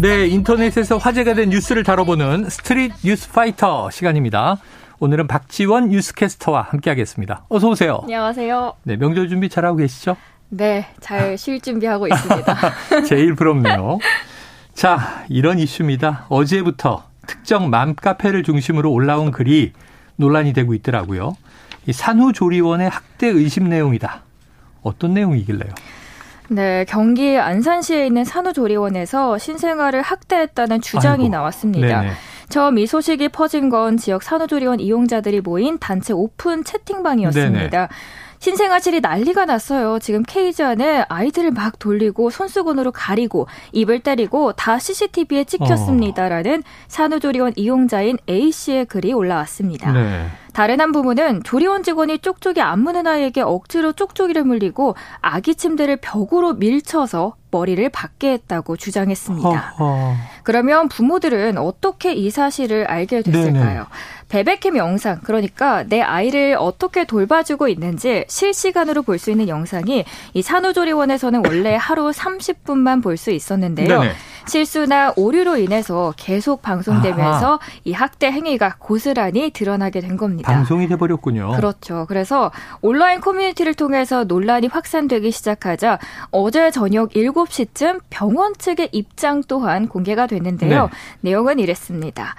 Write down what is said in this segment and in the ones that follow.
네, 인터넷에서 화제가 된 뉴스를 다뤄보는 스트릿 뉴스 파이터 시간입니다. 오늘은 박지원 뉴스캐스터와 함께하겠습니다. 어서 오세요. 안녕하세요. 네, 명절 준비 잘하고 계시죠? 네, 잘 쉴 준비하고 있습니다. 제일 부럽네요. 자, 이런 이슈입니다. 어제부터 특정 맘카페를 중심으로 올라온 글이 논란이 되고 있더라고요. 이 산후조리원의 학대 의심 내용이다. 어떤 내용이길래요? 네, 경기 안산시에 있는 산후조리원에서 신생아를 학대했다는 주장이 아이고, 나왔습니다. 네네. 처음 이 소식이 퍼진 건 지역 산후조리원 이용자들이 모인 단체 오픈 채팅방이었습니다. 네네. 신생아실이 난리가 났어요. 지금 케이지 안에 아이들을 막 돌리고 손수건으로 가리고 입을 때리고 다 CCTV에 찍혔습니다라는 어. 산후조리원 이용자인 A 씨의 글이 올라왔습니다. 네. 다른 한 부분은 조리원 직원이 쪽쪽이 안 무는 아이에게 억지로 쪽쪽이를 물리고 아기 침대를 벽으로 밀쳐서 머리를 받게 했다고 주장했습니다. 어허. 그러면 부모들은 어떻게 이 사실을 알게 됐을까요? 베베캠 영상, 그러니까 내 아이를 어떻게 돌봐주고 있는지 실시간으로 볼 수 있는 영상이 이 산후조리원에서는 원래 하루 30분만 볼 수 있었는데요. 네네. 실수나 오류로 인해서 계속 방송되면서 아하. 이 학대 행위가 고스란히 드러나게 된 겁니다. 방송이 돼버렸군요. 그렇죠. 그래서 온라인 커뮤니티를 통해서 논란이 확산되기 시작하자 어제 저녁 7시쯤 병원 측의 입장 또한 공개가 됐는데요. 네. 내용은 이랬습니다.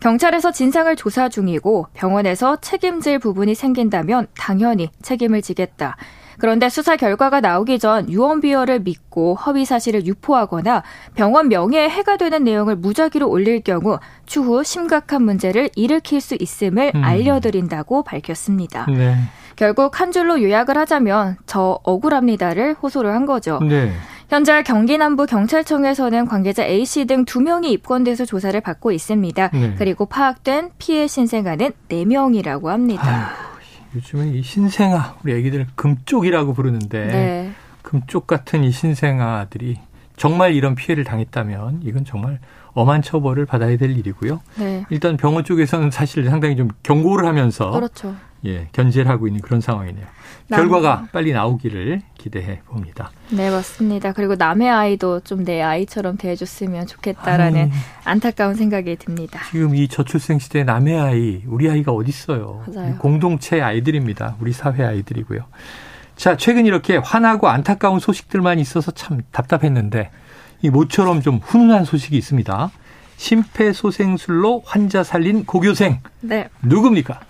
경찰에서 진상을 조사 중이고 병원에서 책임질 부분이 생긴다면 당연히 책임을 지겠다. 그런데 수사 결과가 나오기 전 유언비어를 믿고 허위 사실을 유포하거나 병원 명예에 해가 되는 내용을 무작위로 올릴 경우 추후 심각한 문제를 일으킬 수 있음을 음. 알려드린다고 밝혔습니다. 네. 결국 한 줄로 요약을 하자면 저 억울합니다를 호소를 한 거죠. 네. 현재 경기 남부 경찰청에서는 관계자 A 씨등두 명이 입건돼서 조사를 받고 있습니다. 네. 그리고 파악된 피해 신생아는 4명이라고 합니다. 아유. 요즘에 이 신생아 우리 애기들 금쪽이라고 부르는데 네. 금쪽 같은 이 신생아들이 정말 이런 피해를 당했다면 이건 정말 엄한 처벌을 받아야 될 일이고요. 네. 일단 병원 쪽에서는 사실 상당히 좀 경고를 하면서 그렇죠. 예, 견제를 하고 있는 그런 상황이네요. 남... 결과가 빨리 나오기를 기대해 봅니다. 네, 맞습니다. 그리고 남의 아이도 좀 내 아이처럼 대해줬으면 좋겠다라는 아니, 안타까운 생각이 듭니다. 지금 이 저출생 시대 남의 아이, 우리 아이가 어디 있어요? 맞아요. 공동체 아이들입니다. 우리 사회 아이들이고요. 자, 최근 이렇게 화나고 안타까운 소식들만 있어서 참 답답했는데 이 모처럼 좀 훈훈한 소식이 있습니다. 심폐소생술로 환자 살린 고교생. 네. 누굽니까?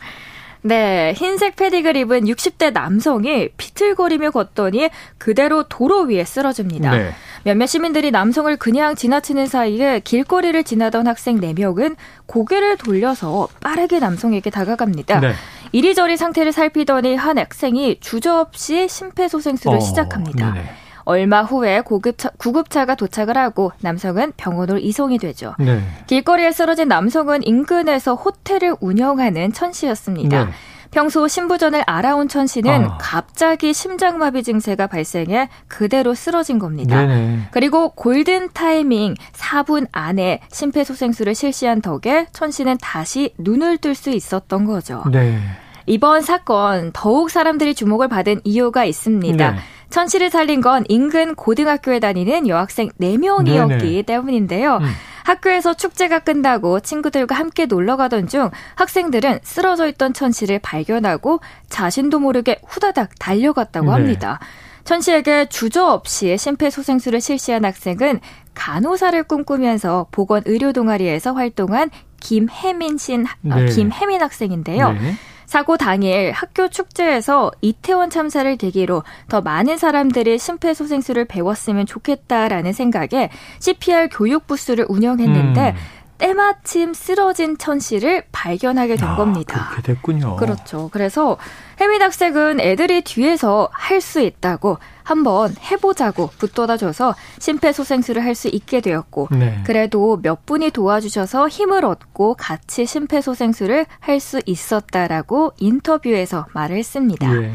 네, 흰색 패딩을 입은 60대 남성이 비틀거리며 걷더니 그대로 도로 위에 쓰러집니다. 네. 몇몇 시민들이 남성을 그냥 지나치는 사이에 길거리를 지나던 학생 4명은 고개를 돌려서 빠르게 남성에게 다가갑니다. 네. 이리저리 상태를 살피더니 한 학생이 주저없이 심폐소생술을 어, 시작합니다. 네네. 얼마 후에 고급차, 구급차가 도착을 하고 남성은 병원으로 이송이 되죠. 네. 길거리에 쓰러진 남성은 인근에서 호텔을 운영하는 천 씨였습니다. 네. 평소 신부전을 알아온 천 씨는 아. 갑자기 심장마비 증세가 발생해 그대로 쓰러진 겁니다. 네네. 그리고 골든 타이밍 4분 안에 심폐소생술을 실시한 덕에 천 씨는 다시 눈을 뜰 수 있었던 거죠. 네. 이번 사건 더욱 사람들이 주목을 받은 이유가 있습니다. 네. 천 씨를 살린 건 인근 고등학교에 다니는 여학생 4명이었기 네네. 때문인데요. 음. 학교에서 축제가 끝나고 친구들과 함께 놀러 가던 중 학생들은 쓰러져 있던 천 씨를 발견하고 자신도 모르게 후다닥 달려갔다고 네. 합니다. 천 씨에게 주저없이 심폐소생술을 실시한 학생은 간호사를 꿈꾸면서 보건 의료 동아리에서 활동한 김혜민 씨, 아, 네. 김혜민 학생인데요. 네. 사고 당일 학교 축제에서 이태원 참사를 계기로 더 많은 사람들이 심폐소생술을 배웠으면 좋겠다라는 생각에 CPR 교육 부스를 운영했는데 음. 때마침 쓰러진 천 씨를 발견하게 된 아, 겁니다. 그렇게 됐군요. 그렇죠. 그래서 학생은 애들이 뒤에서 할 수 있다고 한번 해보자고 붙돋아줘서 심폐소생술을 할 수 있게 되었고 네. 그래도 몇 분이 도와주셔서 힘을 얻고 같이 심폐소생술을 할 수 있었다라고 인터뷰에서 말을 했습니다. 예.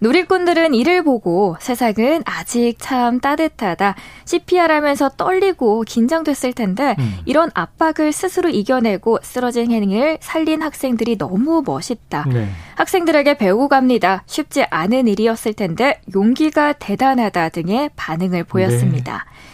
누리꾼들은 이를 보고 세상은 아직 참 따뜻하다. CPR 하면서 떨리고 긴장됐을 텐데 음. 이런 압박을 스스로 이겨내고 쓰러진 행위를 살린 학생들이 너무 멋있다. 네. 학생들에게 배우고 갑니다. 쉽지 않은 일이었을 텐데 용기가 대단하다 등의 반응을 보였습니다. 네.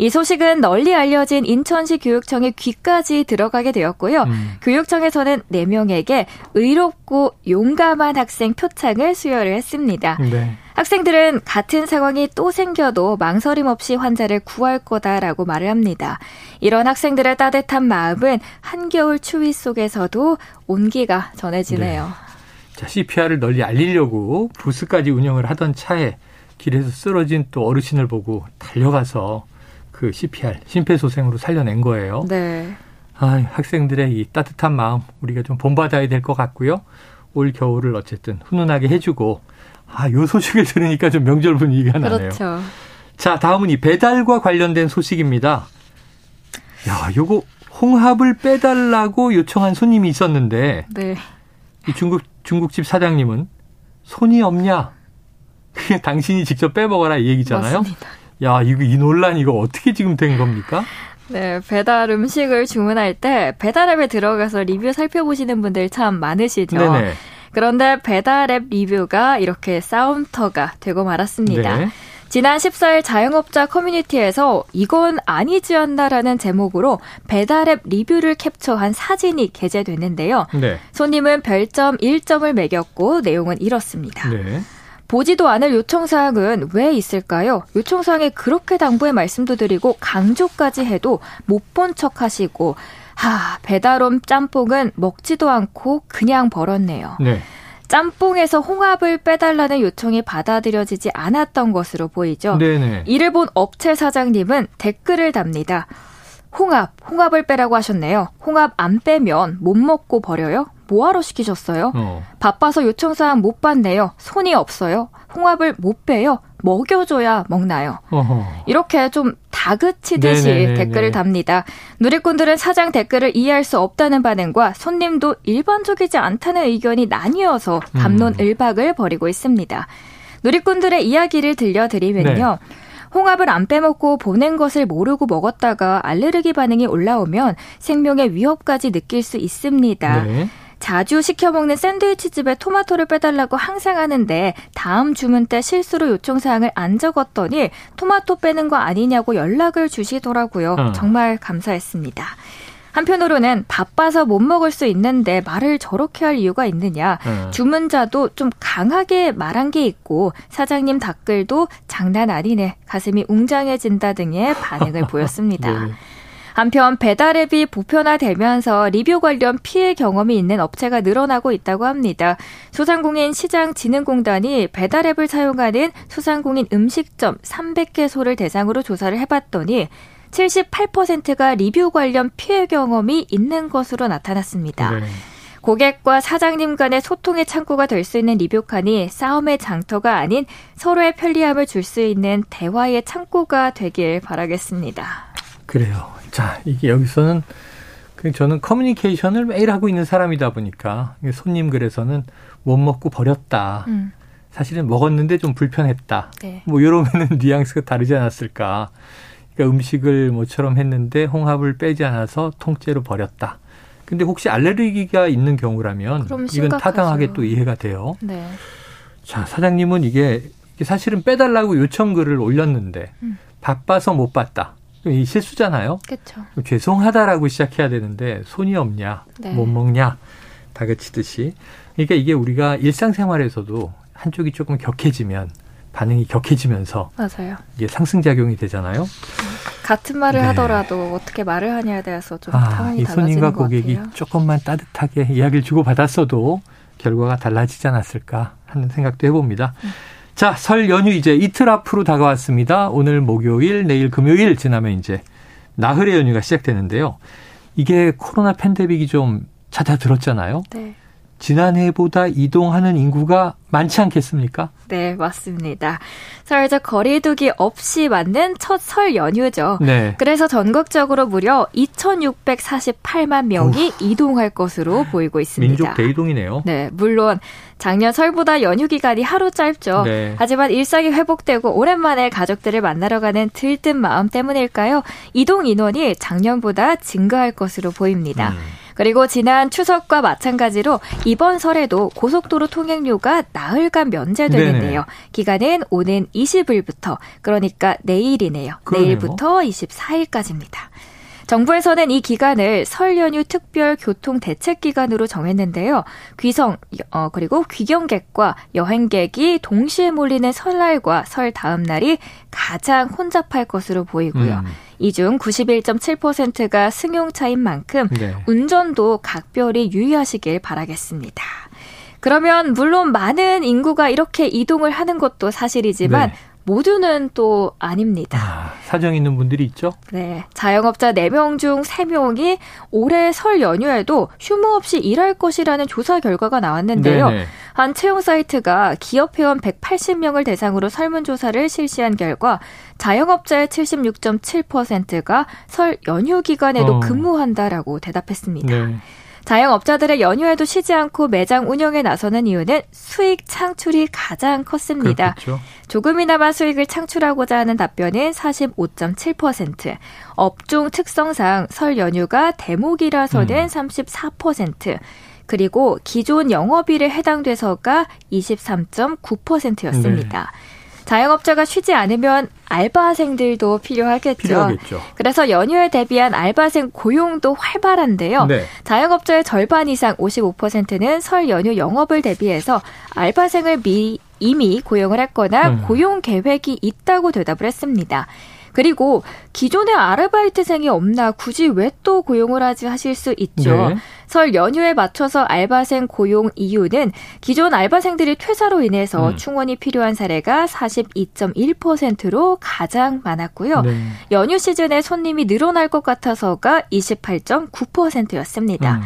이 소식은 널리 알려진 인천시 교육청의 귀까지 들어가게 되었고요. 음. 교육청에서는 4명에게 의롭고 용감한 학생 표창을 수여를 했습니다. 네. 학생들은 같은 상황이 또 생겨도 망설임 없이 환자를 구할 거다라고 말을 합니다. 이런 학생들의 따뜻한 마음은 한겨울 추위 속에서도 온기가 전해지네요. 네. 자, CPR을 널리 알리려고 부스까지 운영을 하던 차에 길에서 쓰러진 또 어르신을 보고 달려가서 그 CPR 심폐소생으로 살려낸 거예요. 네. 아, 학생들의 이 따뜻한 마음 우리가 좀 본받아야 될 것 같고요. 올 겨울을 어쨌든 훈훈하게 해주고 아, 요 소식을 들으니까 좀 명절 분위기가 나네요. 그렇죠. 자, 다음은 이 배달과 관련된 소식입니다. 야, 요거 홍합을 빼달라고 요청한 손님이 있었는데 네. 이 중국 중국집 사장님은 손이 없냐? 그게 당신이 직접 빼먹어라 이 얘기잖아요. 맞습니다. 야, 이거 이 논란 이거 어떻게 지금 된 겁니까? 네, 배달 음식을 주문할 때 배달 앱에 들어가서 리뷰 살펴보시는 분들 참 많으시죠. 네네. 그런데 배달 앱 리뷰가 이렇게 싸움터가 되고 말았습니다. 네. 지난 14일 자영업자 커뮤니티에서 이건 아니지 않나라는 제목으로 배달앱 리뷰를 캡처한 사진이 게재됐는데요. 네. 손님은 별점 1점을 매겼고 내용은 이렇습니다. 네. 보지도 않을 요청사항은 왜 있을까요? 요청사항에 그렇게 당부의 말씀도 드리고 강조까지 해도 못 본 척 하시고, 하, 배달옴 짬뽕은 먹지도 않고 그냥 벌었네요. 네. 짬뽕에서 홍합을 빼달라는 요청이 받아들여지지 않았던 것으로 보이죠. 네네. 이를 본 업체 사장님은 댓글을 답니다. 홍합, 홍합을 빼라고 하셨네요. 홍합 안 빼면 못 먹고 버려요? 뭐하러 시키셨어요? 어. 바빠서 요청사항 못 받네요. 손이 없어요. 홍합을 못 빼요. 먹여줘야 먹나요? 어허. 이렇게 좀 다그치듯이 네네네네. 댓글을 답니다. 누리꾼들은 사장 댓글을 이해할 수 없다는 반응과 손님도 일반적이지 않다는 의견이 나뉘어서 감론을박을 음. 벌이고 있습니다. 누리꾼들의 이야기를 들려드리면요. 네. 홍합을 안 빼먹고 보낸 것을 모르고 먹었다가 알레르기 반응이 올라오면 생명의 위협까지 느낄 수 있습니다. 네. 자주 시켜 먹는 샌드위치 집에 토마토를 빼달라고 항상 하는데 다음 주문 때 실수로 요청 사항을 안 적었더니 토마토 빼는 거 아니냐고 연락을 주시더라고요. 어. 정말 감사했습니다. 한편으로는 바빠서 못 먹을 수 있는데 말을 저렇게 할 이유가 있느냐. 네. 주문자도 좀 강하게 말한 게 있고 사장님 댓글도 장난 아니네. 가슴이 웅장해진다 등의 반응을 보였습니다. 네. 한편 배달앱이 보편화되면서 리뷰 관련 피해 경험이 있는 업체가 늘어나고 있다고 합니다. 소상공인 시장진흥공단이 배달앱을 사용하는 소상공인 음식점 300개소를 대상으로 조사를 해봤더니 78%가 리뷰 관련 피해 경험이 있는 것으로 나타났습니다. 네. 고객과 사장님 간의 소통의 창구가 될 수 있는 리뷰칸이 싸움의 장터가 아닌 서로의 편리함을 줄 수 있는 대화의 창구가 되길 바라겠습니다. 그래요. 자, 이게 여기서는 그 저는 커뮤니케이션을 매일 하고 있는 사람이다 보니까 손님 글에서는 못 먹고 버렸다. 음. 사실은 먹었는데 좀 불편했다. 네. 뭐 이러면은 뉘앙스가 다르지 않았을까. 그러니까 음식을 뭐처럼 했는데 홍합을 빼지 않아서 통째로 버렸다. 근데 혹시 알레르기가 있는 경우라면 이건 타당하게 또 이해가 돼요. 네. 자, 사장님은 이게 사실은 빼달라고 요청글을 올렸는데 음. 바빠서 못 봤다. 이 실수잖아요. 그렇죠. 죄송하다라고 시작해야 되는데 손이 없냐, 네. 못 먹냐, 다그치듯이. 그러니까 이게 우리가 일상생활에서도 한쪽이 조금 격해지면 반응이 격해지면서 맞아요. 이게 상승작용이 되잖아요. 같은 말을 네. 하더라도 어떻게 말을 하냐에 대해서 좀 아, 상황이 이 손님과 고객이 조금만 따뜻하게 이야기를 주고 받았어도 결과가 달라지지 않았을까 하는 생각도 해봅니다. 음. 자, 설 연휴 이제 이틀 앞으로 다가왔습니다. 오늘 목요일, 내일 금요일 지나면 이제 나흘의 연휴가 시작되는데요. 이게 코로나 팬데믹이 좀 잦아들었잖아요. 네. 지난해보다 이동하는 인구가 많지 않겠습니까? 네, 맞습니다. 설적 거리두기 없이 맞는 첫 설 연휴죠. 네. 그래서 전국적으로 무려 2,648만 명이 오. 이동할 것으로 보이고 있습니다. 민족 대이동이네요. 네, 물론 작년 설보다 연휴 기간이 하루 짧죠. 네. 하지만 일상이 회복되고 오랜만에 가족들을 만나러 가는 들뜬 마음 때문일까요? 이동 인원이 작년보다 증가할 것으로 보입니다. 음. 그리고 지난 추석과 마찬가지로 이번 설에도 고속도로 통행료가 나흘간 면제되는데요. 기간은 오는 20일부터 그러니까 내일이네요. 그러네요. 내일부터 24일까지입니다. 정부에서는 이 기간을 설 연휴 특별 교통 대책 기간으로 정했는데요. 귀성 어, 그리고 귀경객과 여행객이 동시에 몰리는 설날과 설 다음 날이 가장 혼잡할 것으로 보이고요. 음. 이중 91.7%가 승용차인 만큼 네. 운전도 각별히 유의하시길 바라겠습니다. 그러면 물론 많은 인구가 이렇게 이동을 하는 것도 사실이지만 네. 모두는 또 아닙니다. 아, 사정 있는 분들이 있죠? 네. 자영업자 4명 중 3명이 올해 설 연휴에도 휴무 없이 일할 것이라는 조사 결과가 나왔는데요. 네네. 한 채용 사이트가 기업 회원 180명을 대상으로 설문조사를 실시한 결과 자영업자의 76.7%가 설 연휴 기간에도 어. 근무한다라고 대답했습니다. 네. 자영업자들의 연휴에도 쉬지 않고 매장 운영에 나서는 이유는 수익 창출이 가장 컸습니다. 그렇겠죠. 조금이나마 수익을 창출하고자 하는 답변은 45.7%, 업종 특성상 설 연휴가 대목이라서는 음. 34%, 그리고 기존 영업일에 해당돼서가 23.9%였습니다. 네. 자영업자가 쉬지 않으면 알바생들도 필요하겠죠. 필요하겠죠. 그래서 연휴에 대비한 알바생 고용도 활발한데요. 네. 자영업자의 절반 이상 55%는 설 연휴 영업을 대비해서 알바생을 미, 이미 고용을 했거나 음. 고용 계획이 있다고 대답을 했습니다. 그리고 기존에 아르바이트생이 없나 굳이 왜 또 고용을 하지 하실 수 있죠. 네. 설 연휴에 맞춰서 알바생 고용 이유는 기존 알바생들이 퇴사로 인해서 음. 충원이 필요한 사례가 42.1%로 가장 많았고요. 네. 연휴 시즌에 손님이 늘어날 것 같아서가 28.9%였습니다. 음.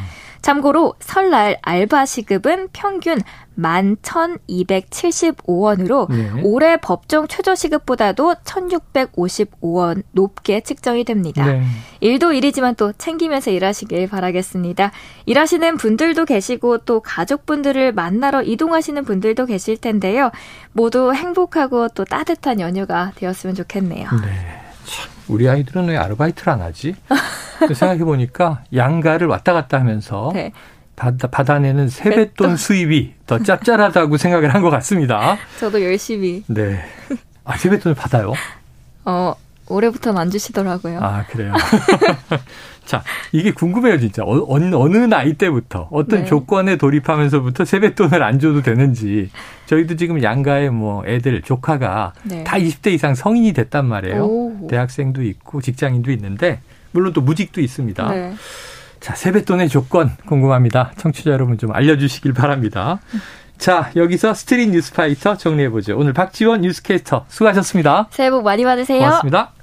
참고로 설날 알바 시급은 평균 11,275원으로 네. 올해 법정 최저 시급보다도 1,655원 높게 측정이 됩니다. 네. 일도 일이지만 또 챙기면서 일하시길 바라겠습니다. 일하시는 분들도 계시고 또 가족분들을 만나러 이동하시는 분들도 계실 텐데요. 모두 행복하고 또 따뜻한 연휴가 되었으면 좋겠네요. 네. 참, 우리 아이들은 왜 아르바이트를 안 하지? 생각해 보니까 양가를 왔다 갔다 하면서 네. 받아, 받아내는 세뱃돈 수입이 더 짭짤하다고 생각을 한 것 같습니다. 저도 열심히. 네. 아, 세뱃돈을 받아요? 어, 올해부터는 안 주시더라고요. 아, 그래요? 자, 이게 궁금해요, 진짜. 어, 어느 나이 때부터, 어떤 네. 조건에 돌입하면서부터 세뱃돈을 안 줘도 되는지. 저희도 지금 양가의 뭐 애들, 조카가 네. 다 20대 이상 성인이 됐단 말이에요. 오. 대학생도 있고 직장인도 있는데, 물론 또 무직도 있습니다. 네. 자, 세뱃돈의 조건 궁금합니다. 청취자 여러분 좀 알려주시길 바랍니다. 자, 여기서 스트릿 뉴스파이터 정리해보죠. 오늘 박지원 뉴스캐스터 수고하셨습니다. 새해 복 많이 받으세요. 고맙습니다.